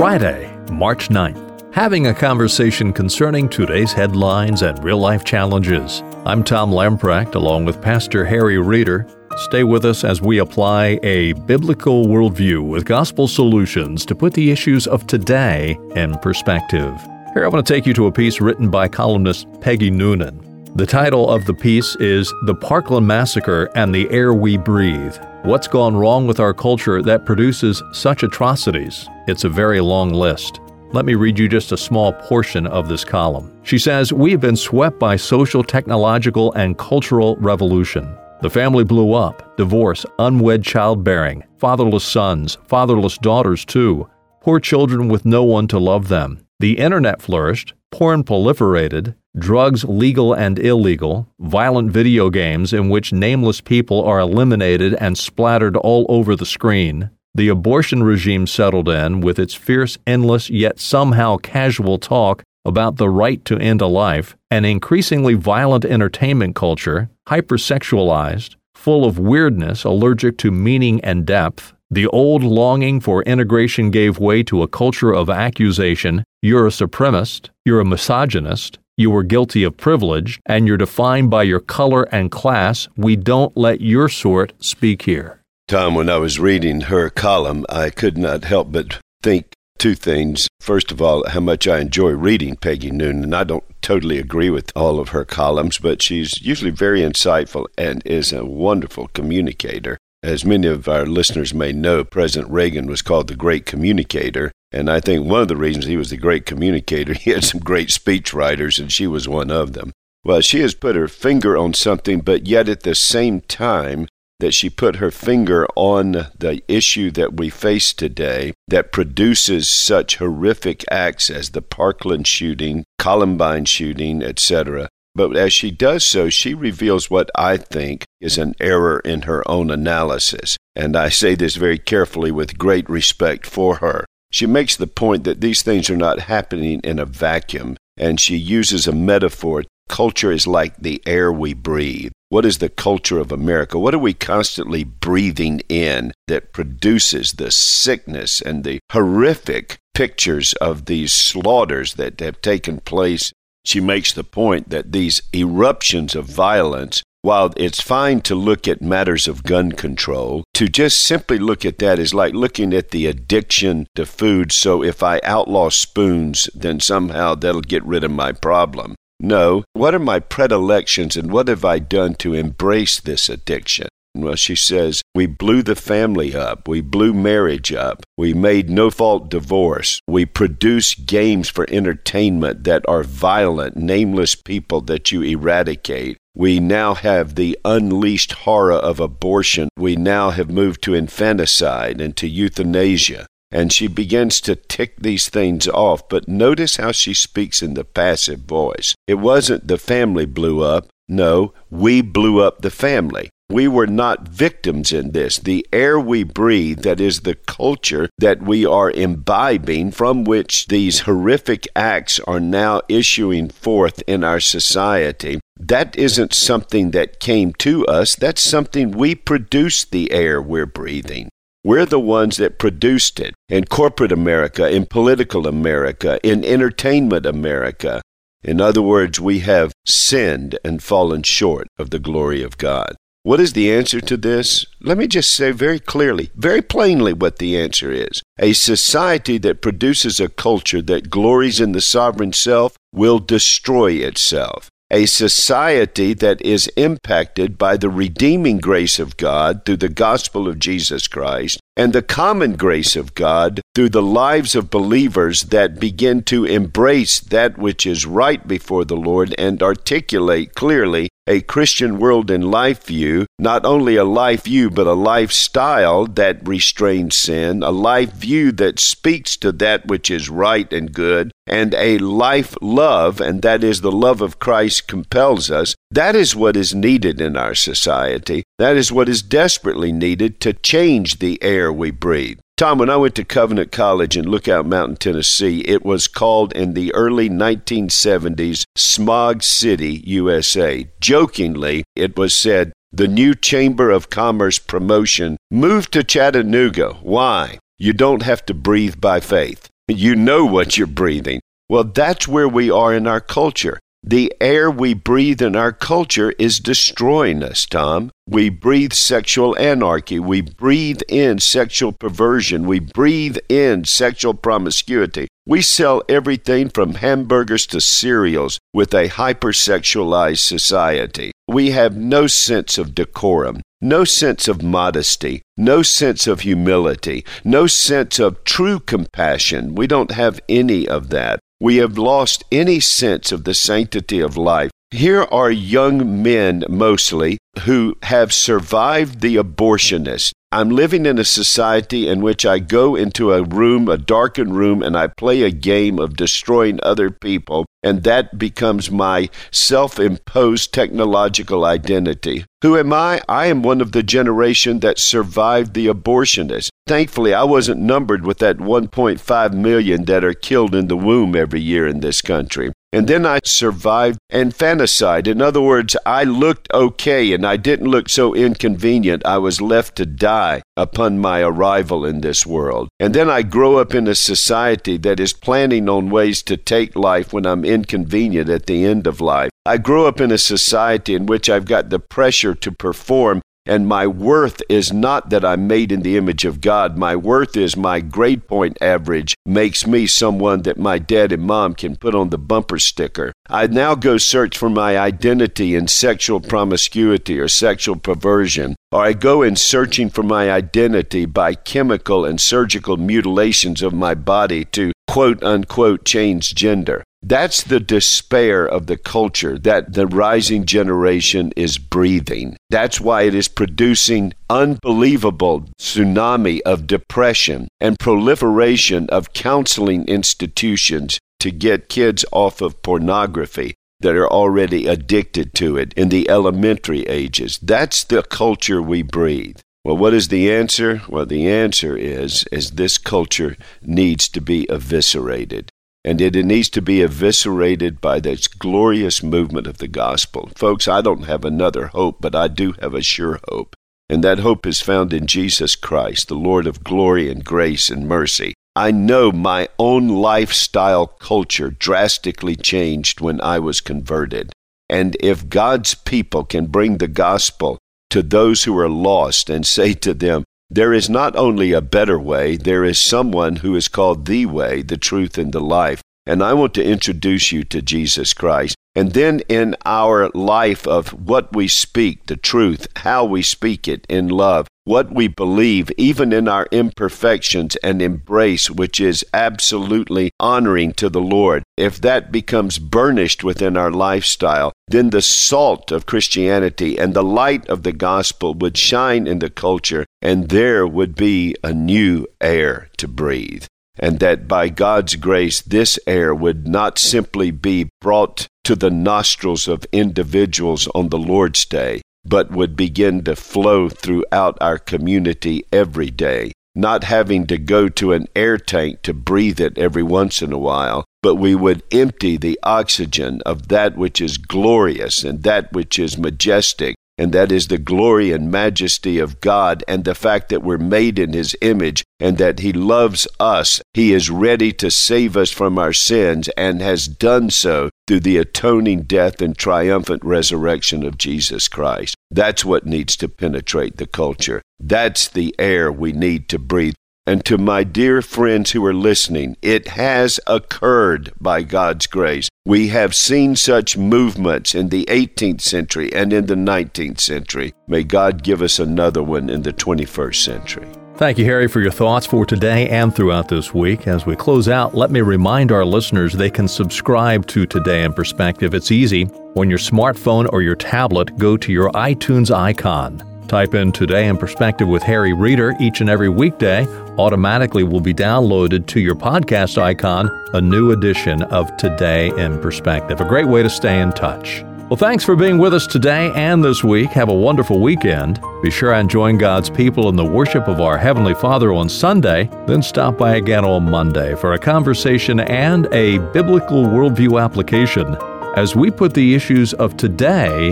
Friday, March 9th. Having a conversation concerning today's headlines and real life challenges. I'm Tom Lamprecht along with Pastor Harry Reeder. Stay with us as we apply a biblical worldview with gospel solutions to put the issues of today in perspective. Harry, I want to take you to a piece written by columnist Peggy Noonan. The title of the piece is The Parkland Massacre and the Air We Breathe. What's gone wrong with our culture that produces such atrocities? It's a very long list. Let me read you just a small portion of this column. She says, We have been swept by social, technological, and cultural revolution. The family blew up, divorce, unwed childbearing, fatherless sons, fatherless daughters, too, poor children with no one to love them. The internet flourished, porn proliferated, drugs legal and illegal, violent video games in which nameless people are eliminated and splattered all over the screen. The abortion regime settled in with its fierce, endless, yet somehow casual talk about the right to end a life, an increasingly violent entertainment culture, hypersexualized, full of weirdness, allergic to meaning and depth. The old longing for integration gave way to a culture of accusation. You're a supremacist, you're a misogynist, you were guilty of privilege, and you're defined by your color and class. We don't let your sort speak here. Tom, when I was reading her column, I could not help but think two things. First of all, how much I enjoy reading Peggy Noonan. I don't totally agree with all of her columns, but she's usually very insightful and is a wonderful communicator. As many of our listeners may know, President Reagan was called the Great Communicator, and I think one of the reasons he was the great communicator, he had some great speech writers, and she was one of them. Well, she has put her finger on something, but yet at the same time that she put her finger on the issue that we face today that produces such horrific acts as the Parkland shooting, Columbine shooting, etc. But as she does so, she reveals what I think is an error in her own analysis. And I say this very carefully with great respect for her. She makes the point that these things are not happening in a vacuum, and she uses a metaphor. Culture is like the air we breathe. What is the culture of America? What are we constantly breathing in that produces the sickness and the horrific pictures of these slaughters that have taken place? She makes the point that these eruptions of violence while it's fine to look at matters of gun control, to just simply look at that is like looking at the addiction to food. So if I outlaw spoons, then somehow that'll get rid of my problem. No, what are my predilections and what have I done to embrace this addiction? Well, she says, we blew the family up. We blew marriage up. We made no fault divorce. We produce games for entertainment that are violent, nameless people that you eradicate. We now have the unleashed horror of abortion. We now have moved to infanticide and to euthanasia. And she begins to tick these things off, but notice how she speaks in the passive voice. It wasn't the family blew up. No, we blew up the family. We were not victims in this. The air we breathe, that is the culture that we are imbibing, from which these horrific acts are now issuing forth in our society, that isn't something that came to us. That's something we produced the air we're breathing. We're the ones that produced it in corporate America, in political America, in entertainment America. In other words, we have sinned and fallen short of the glory of God. What is the answer to this? Let me just say very clearly, very plainly, what the answer is. A society that produces a culture that glories in the sovereign self will destroy itself. A society that is impacted by the redeeming grace of God through the gospel of Jesus Christ and the common grace of God through the lives of believers that begin to embrace that which is right before the Lord and articulate clearly a Christian world and life view, not only a life view, but a lifestyle that restrains sin, a life view that speaks to that which is right and good, and a life love, and that is the love of Christ compels us. That is what is needed in our society. That is what is desperately needed to change the air we breathe. Tom, when I went to Covenant College in Lookout Mountain, Tennessee, it was called in the early 1970s Smog City, USA. Jokingly, it was said the new Chamber of Commerce promotion moved to Chattanooga. Why? You don't have to breathe by faith. You know what you're breathing. Well, that's where we are in our culture. The air we breathe in our culture is destroying us, Tom. We breathe sexual anarchy. We breathe in sexual perversion. We breathe in sexual promiscuity. We sell everything from hamburgers to cereals with a hypersexualized society. We have no sense of decorum, no sense of modesty, no sense of humility, no sense of true compassion. We don't have any of that. We have lost any sense of the sanctity of life. Here are young men mostly who have survived the abortionist. I'm living in a society in which I go into a room, a darkened room, and I play a game of destroying other people, and that becomes my self imposed technological identity. Who am I? I am one of the generation that survived the abortionist. Thankfully, I wasn't numbered with that 1.5 million that are killed in the womb every year in this country. And then I survived infanticide. In other words, I looked okay and I didn't look so inconvenient. I was left to die upon my arrival in this world. And then I grow up in a society that is planning on ways to take life when I'm inconvenient at the end of life. I grow up in a society in which I've got the pressure to perform and my worth is not that I'm made in the image of God. My worth is my grade point average makes me someone that my dad and mom can put on the bumper sticker. I now go search for my identity in sexual promiscuity or sexual perversion, or I go in searching for my identity by chemical and surgical mutilations of my body to quote unquote change gender. That's the despair of the culture that the rising generation is breathing. That's why it is producing unbelievable tsunami of depression and proliferation of counseling institutions to get kids off of pornography that are already addicted to it in the elementary ages. That's the culture we breathe. Well, what is the answer? Well, the answer is is this culture needs to be eviscerated and it needs to be eviscerated by this glorious movement of the gospel. Folks, I don't have another hope, but I do have a sure hope. And that hope is found in Jesus Christ, the Lord of glory and grace and mercy. I know my own lifestyle culture drastically changed when I was converted. And if God's people can bring the gospel to those who are lost and say to them, there is not only a better way, there is someone who is called the way, the truth, and the life. And I want to introduce you to Jesus Christ. And then in our life of what we speak, the truth, how we speak it in love, what we believe, even in our imperfections and embrace, which is absolutely honoring to the Lord, if that becomes burnished within our lifestyle, then the salt of Christianity and the light of the gospel would shine in the culture, and there would be a new air to breathe. And that by God's grace, this air would not simply be brought to the nostrils of individuals on the Lord's Day, but would begin to flow throughout our community every day, not having to go to an air tank to breathe it every once in a while, but we would empty the oxygen of that which is glorious and that which is majestic and that is the glory and majesty of God and the fact that we're made in His image and that He loves us. He is ready to save us from our sins and has done so through the atoning death and triumphant resurrection of Jesus Christ. That's what needs to penetrate the culture. That's the air we need to breathe. And to my dear friends who are listening, it has occurred by God's grace. We have seen such movements in the 18th century and in the 19th century. May God give us another one in the 21st century. Thank you, Harry, for your thoughts for today and throughout this week. As we close out, let me remind our listeners they can subscribe to Today in Perspective. It's easy. On your smartphone or your tablet, go to your iTunes icon. Type in Today in Perspective with Harry Reeder each and every weekday. Automatically will be downloaded to your podcast icon a new edition of Today in Perspective. A great way to stay in touch. Well, thanks for being with us today and this week. Have a wonderful weekend. Be sure and join God's people in the worship of our Heavenly Father on Sunday, then stop by again on Monday for a conversation and a biblical worldview application as we put the issues of today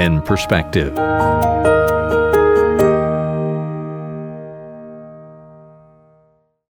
in perspective.